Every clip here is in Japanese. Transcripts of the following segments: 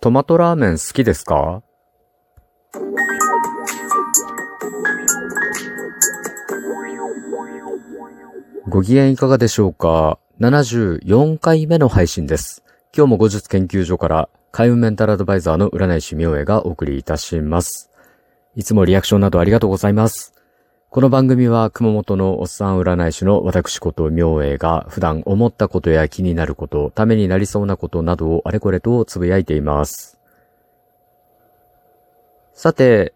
トマトラーメン好きですか？ご機嫌いかがでしょうか ?74 回目の配信です。今日も後日研究所から海運メンタルアドバイザーの占い師明恵がお送りいたします。いつもリアクションなどありがとうございます。この番組は熊本のおっさん占い師の私こと明恵が普段思ったことや気になること、ためになりそうなことなどをあれこれとつぶやいています。さて、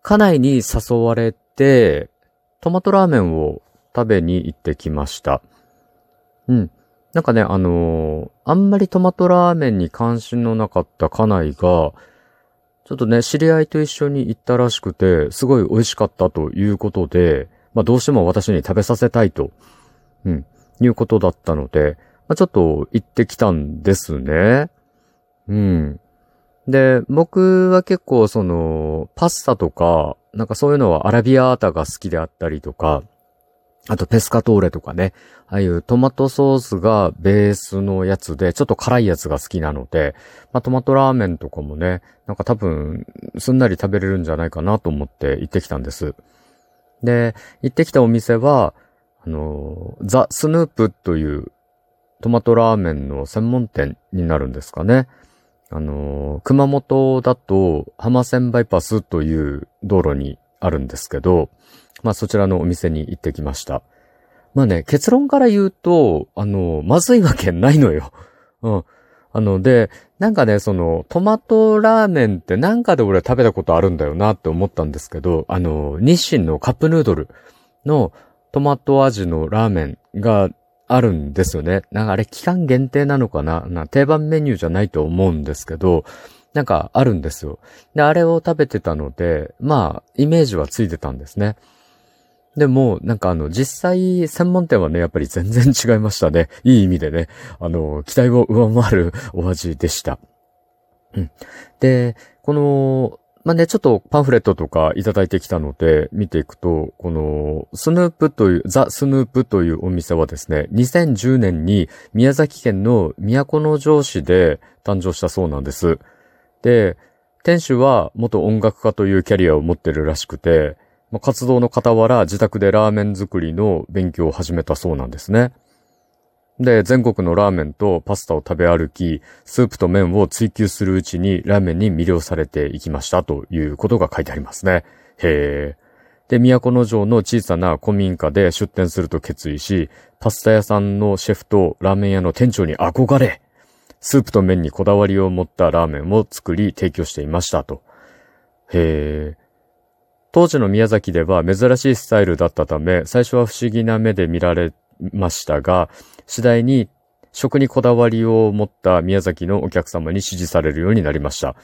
家内に誘われて、トマトラーメンを食べに行ってきました。うん。なんかね、あのー、あんまりトマトラーメンに関心のなかった家内が、ちょっとね、知り合いと一緒に行ったらしくて、すごい美味しかったということで、まあどうしても私に食べさせたいと、うん、いうことだったので、まあちょっと行ってきたんですね。うん。で、僕は結構その、パスタとか、なんかそういうのはアラビアータが好きであったりとか、あとペスカトーレとかね、ああいうトマトソースがベースのやつで、ちょっと辛いやつが好きなので、まあトマトラーメンとかもね、なんか多分、すんなり食べれるんじゃないかなと思って行ってきたんです。で、行ってきたお店は、あの、ザ・スヌープというトマトラーメンの専門店になるんですかね。あの、熊本だと浜線バイパスという道路にあるんですけど、まあそちらのお店に行ってきました。まあね、結論から言うと、あの、まずいわけないのよ。うん。あの、で、なんかね、その、トマトラーメンってなんかで俺食べたことあるんだよなって思ったんですけど、あの、日清のカップヌードルのトマト味のラーメンがあるんですよね。なんかあれ期間限定なのかな？な定番メニューじゃないと思うんですけど、なんかあるんですよ。で、あれを食べてたので、まあ、イメージはついてたんですね。でも、なんかあの、実際、専門店はね、やっぱり全然違いましたね。いい意味でね。あの、期待を上回るお味でした。うん。で、この、まあ、ね、ちょっとパンフレットとかいただいてきたので、見ていくと、この、スヌープという、ザ・スヌープというお店はですね、2010年に宮崎県の都城市で誕生したそうなんです。で、店主は元音楽家というキャリアを持ってるらしくて、まあ、活動の傍ら自宅でラーメン作りの勉強を始めたそうなんですね。で、全国のラーメンとパスタを食べ歩き、スープと麺を追求するうちにラーメンに魅了されていきましたということが書いてありますね。へー。で、都城の小さな古民家で出店すると決意し、パスタ屋さんのシェフとラーメン屋の店長に憧れ、スープと麺にこだわりを持ったラーメンを作り提供していましたと。へー。当時の宮崎では珍しいスタイルだったため、最初は不思議な目で見られましたが、次第に食にこだわりを持った宮崎のお客様に支持されるようになりました。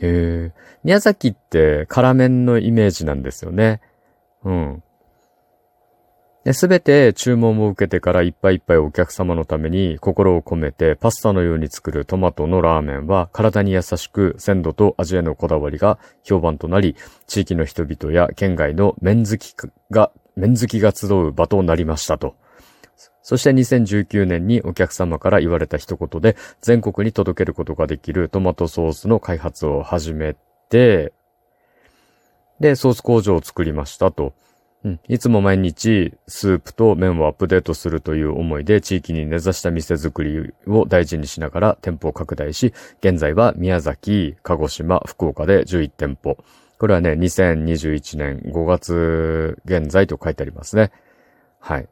へ宮崎って辛麺のイメージなんですよね。うん。すべて注文を受けてからいっぱいいっぱいお客様のために心を込めてパスタのように作るトマトのラーメンは体に優しく鮮度と味へのこだわりが評判となり、地域の人々や県外の麺好きが、麺好きが集う場となりましたと。そして2019年にお客様から言われた一言で全国に届けることができるトマトソースの開発を始めて、で、ソース工場を作りましたと。うん、いつも毎日スープと麺をアップデートするという思いで地域に根ざした店づくりを大事にしながら店舗を拡大し、現在は宮崎、鹿児島、福岡で11店舗。これはね、2021年5月現在と書いてありますね。はい。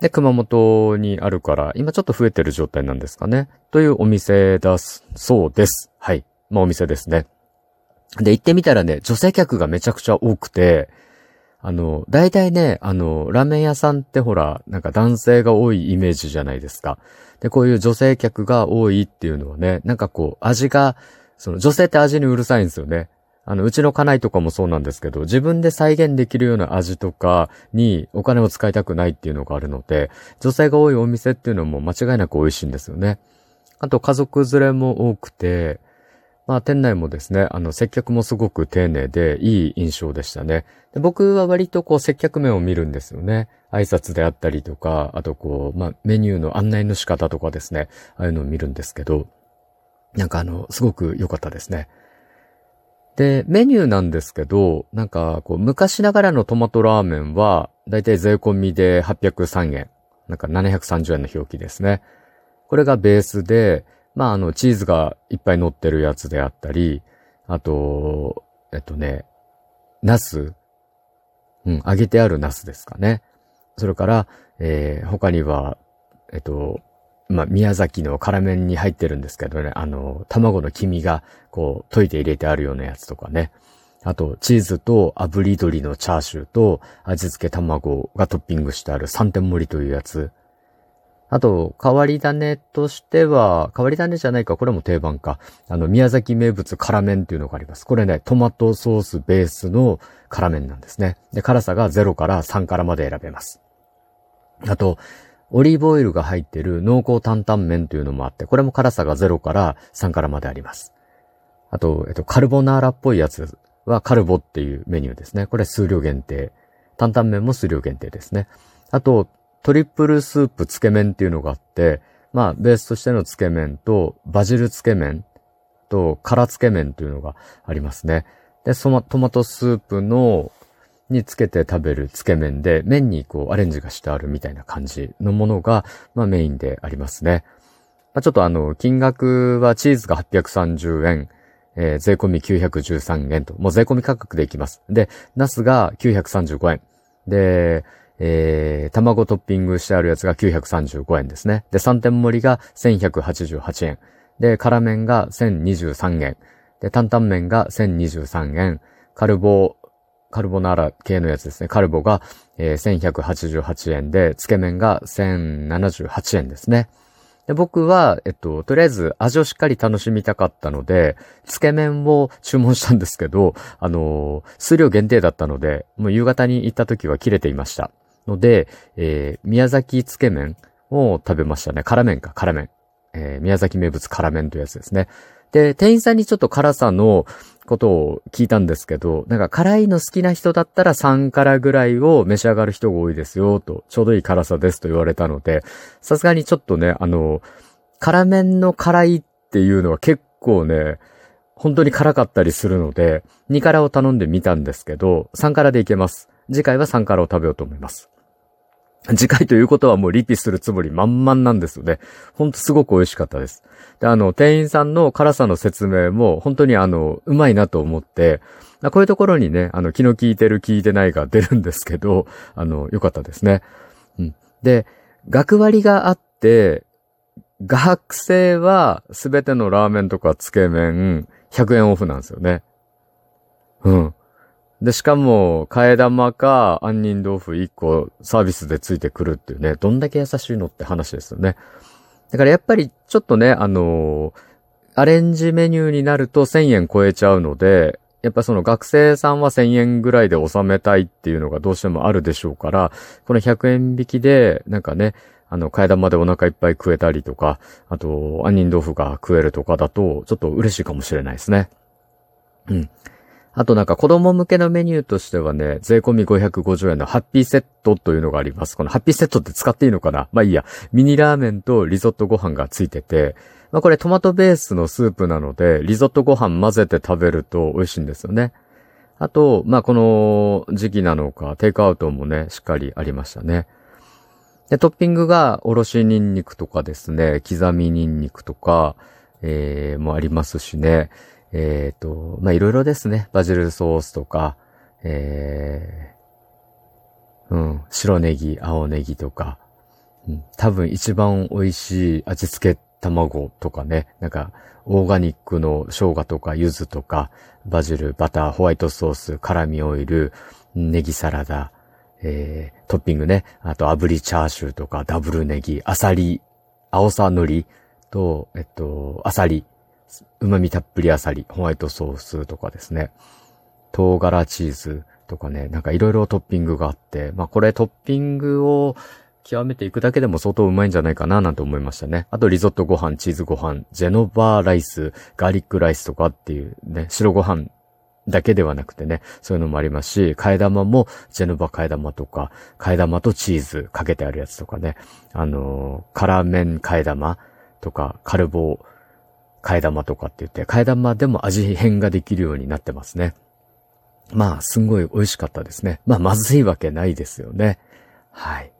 で、熊本にあるから、今ちょっと増えてる状態なんですかね。というお店だそうです。はい。まあお店ですね。で、行ってみたらね、女性客がめちゃくちゃ多くて、あの、大体ね、あの、ラーメン屋さんってほら、なんか男性が多いイメージじゃないですか。で、こういう女性客が多いっていうのはね、なんかこう、味が、その女性って味にうるさいんですよね。あの、うちの家内とかもそうなんですけど、自分で再現できるような味とかにお金を使いたくないっていうのがあるので、女性が多いお店っていうのも間違いなく美味しいんですよね。あと家族連れも多くて、まあ店内もですね、あの接客もすごく丁寧でいい印象でしたね。で僕は割とこう接客面を見るんですよね。挨拶であったりとか、あとこう、まあメニューの案内の仕方とかですね、ああいうのを見るんですけど、なんかあの、すごく良かったですね。で、メニューなんですけど、なんか、こう、昔ながらのトマトラーメンは、だいたい税込みで803円。なんか730円の表記ですね。これがベースで、まあ、あの、チーズがいっぱい乗ってるやつであったり、あと、えっとね、ナス。うん、揚げてあるナスですかね。それから、えー、他には、えっと、まあ、宮崎の辛麺に入ってるんですけどね、あの、卵の黄身が、こう、溶いて入れてあるようなやつとかね。あと、チーズと炙り鶏のチャーシューと味付け卵がトッピングしてある3点盛りというやつ。あと、変わり種としては、変わり種じゃないか、これも定番か。あの、宮崎名物辛麺っていうのがあります。これね、トマトソースベースの辛麺なんですね。で、辛さが0から3からまで選べます。あと、オリーブオイルが入ってる濃厚担々麺というのもあって、これも辛さが0から3からまであります。あと、えっと、カルボナーラっぽいやつはカルボっていうメニューですね。これ数量限定。担々麺も数量限定ですね。あと、トリプルスープつけ麺っていうのがあって、まあ、ベースとしてのつけ麺と、バジルつけ麺と、辛つけ麺というのがありますね。で、そのトマトスープのにつけて食べるつけ麺で、麺にこうアレンジがしてあるみたいな感じのものが、まあメインでありますね。まあ、ちょっとあの、金額はチーズが830円、えー、税込み913円と、もう税込み価格でいきます。で、ナスが935円。で、えー、卵トッピングしてあるやつが935円ですね。で、3点盛りが1188円。で、辛麺が1023円。で、担々麺が1023円。カルボカルボナーラ系のやつですね。カルボが、えー、1188円で、つけ麺が1078円ですね。で僕は、えっと、とりあえず味をしっかり楽しみたかったので、つけ麺を注文したんですけど、あのー、数量限定だったので、もう夕方に行った時は切れていました。ので、えー、宮崎つけ麺を食べましたね。辛麺か、辛麺。えー、宮崎名物辛麺というやつですね。で、店員さんにちょっと辛さのことを聞いたんですけど、なんか辛いの好きな人だったら3辛ぐらいを召し上がる人が多いですよ、と、ちょうどいい辛さですと言われたので、さすがにちょっとね、あの、辛麺の辛いっていうのは結構ね、本当に辛かったりするので、2辛を頼んでみたんですけど、3辛でいけます。次回は3辛を食べようと思います。次回ということはもうリピするつもり満々なんですよね。ほんとすごく美味しかったです。で、あの、店員さんの辛さの説明も本当にあの、うまいなと思って、こういうところにね、あの、気の利いてる聞いてないが出るんですけど、あの、よかったですね。うん。で、学割があって、学生はすべてのラーメンとかつけ麺100円オフなんですよね。うん。で、しかも、替え玉か、杏仁豆腐1個サービスでついてくるっていうね、どんだけ優しいのって話ですよね。だからやっぱり、ちょっとね、あのー、アレンジメニューになると1000円超えちゃうので、やっぱその学生さんは1000円ぐらいで収めたいっていうのがどうしてもあるでしょうから、この100円引きで、なんかね、あの、替え玉でお腹いっぱい食えたりとか、あと、杏仁豆腐が食えるとかだと、ちょっと嬉しいかもしれないですね。うん。あとなんか子供向けのメニューとしてはね、税込み550円のハッピーセットというのがあります。このハッピーセットって使っていいのかな？まあいいや。ミニラーメンとリゾットご飯がついてて、まあこれトマトベースのスープなので、リゾットご飯混ぜて食べると美味しいんですよね。あと、まあこの時期なのか、テイクアウトもね、しっかりありましたね。で、トッピングがおろしニンニクとかですね、刻みニンニクとか、えー、もありますしね。えっ、ー、と、まあ、いろいろですね。バジルソースとか、えー、うん、白ネギ、青ネギとか、うん、多分一番美味しい味付け卵とかね、なんか、オーガニックの生姜とか柚子とか、バジル、バター、ホワイトソース、辛味オイル、ネギサラダ、えー、トッピングね、あと炙りチャーシューとか、ダブルネギ、アサリ、青さ海苔と、えっと、アサリ、旨味たっぷりあさり、ホワイトソースとかですね、唐辛チーズとかね、なんかいろいろトッピングがあって、まあこれトッピングを極めていくだけでも相当うまいんじゃないかななんて思いましたね。あとリゾットご飯、チーズご飯、ジェノバーライス、ガーリックライスとかっていうね、白ご飯だけではなくてね、そういうのもありますし、替え玉もジェノバ替え玉とか、替え玉とチーズかけてあるやつとかね、あのー、辛麺替え玉とか、カルボ替え玉とかって言って、替え玉でも味変ができるようになってますね。まあ、すんごい美味しかったですね。まあ、まずいわけないですよね。はい。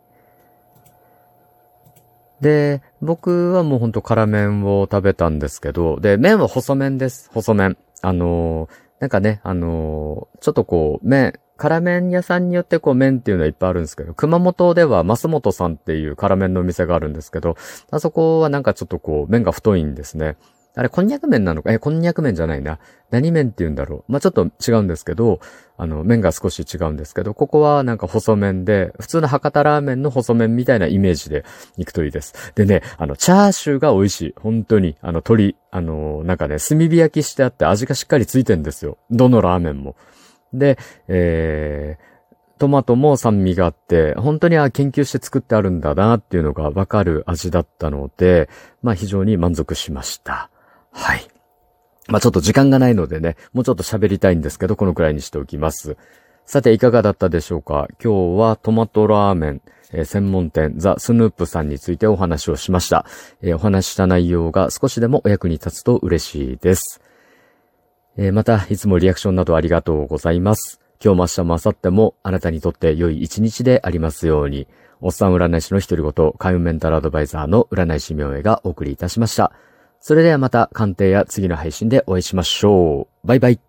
で、僕はもうほんと辛麺を食べたんですけど、で、麺は細麺です。細麺。あのー、なんかね、あのー、ちょっとこう、麺、辛麺屋さんによってこう麺っていうのはいっぱいあるんですけど、熊本では増本さんっていう辛麺のお店があるんですけど、あそこはなんかちょっとこう麺が太いんですね。あれ、こんにゃく麺なのか？え、こんにゃく麺じゃないな。何麺って言うんだろう。まあ、ちょっと違うんですけど、あの、麺が少し違うんですけど、ここはなんか細麺で、普通の博多ラーメンの細麺みたいなイメージで行くといいです。でね、あの、チャーシューが美味しい。本当に、あの、鶏、あの、なんかね、炭火焼きしてあって味がしっかりついてんですよ。どのラーメンも。で、えー、トマトも酸味があって、本当にあ研究して作ってあるんだなっていうのがわかる味だったので、まあ非常に満足しました。はい。まあ、ちょっと時間がないのでね、もうちょっと喋りたいんですけど、このくらいにしておきます。さて、いかがだったでしょうか？今日はトマトラーメン、えー、専門店ザ・スヌープさんについてお話をしました、えー、お話した内容が少しでもお役に立つと嬉しいです。えー、また、いつもリアクションなどありがとうございます。今日も明日も明後日もあなたにとって良い一日でありますように、おっさん占い師の独り言、開運メンタルアドバイザーの占い師名へがお送りいたしました。それではまた鑑定や次の配信でお会いしましょう。バイバイ。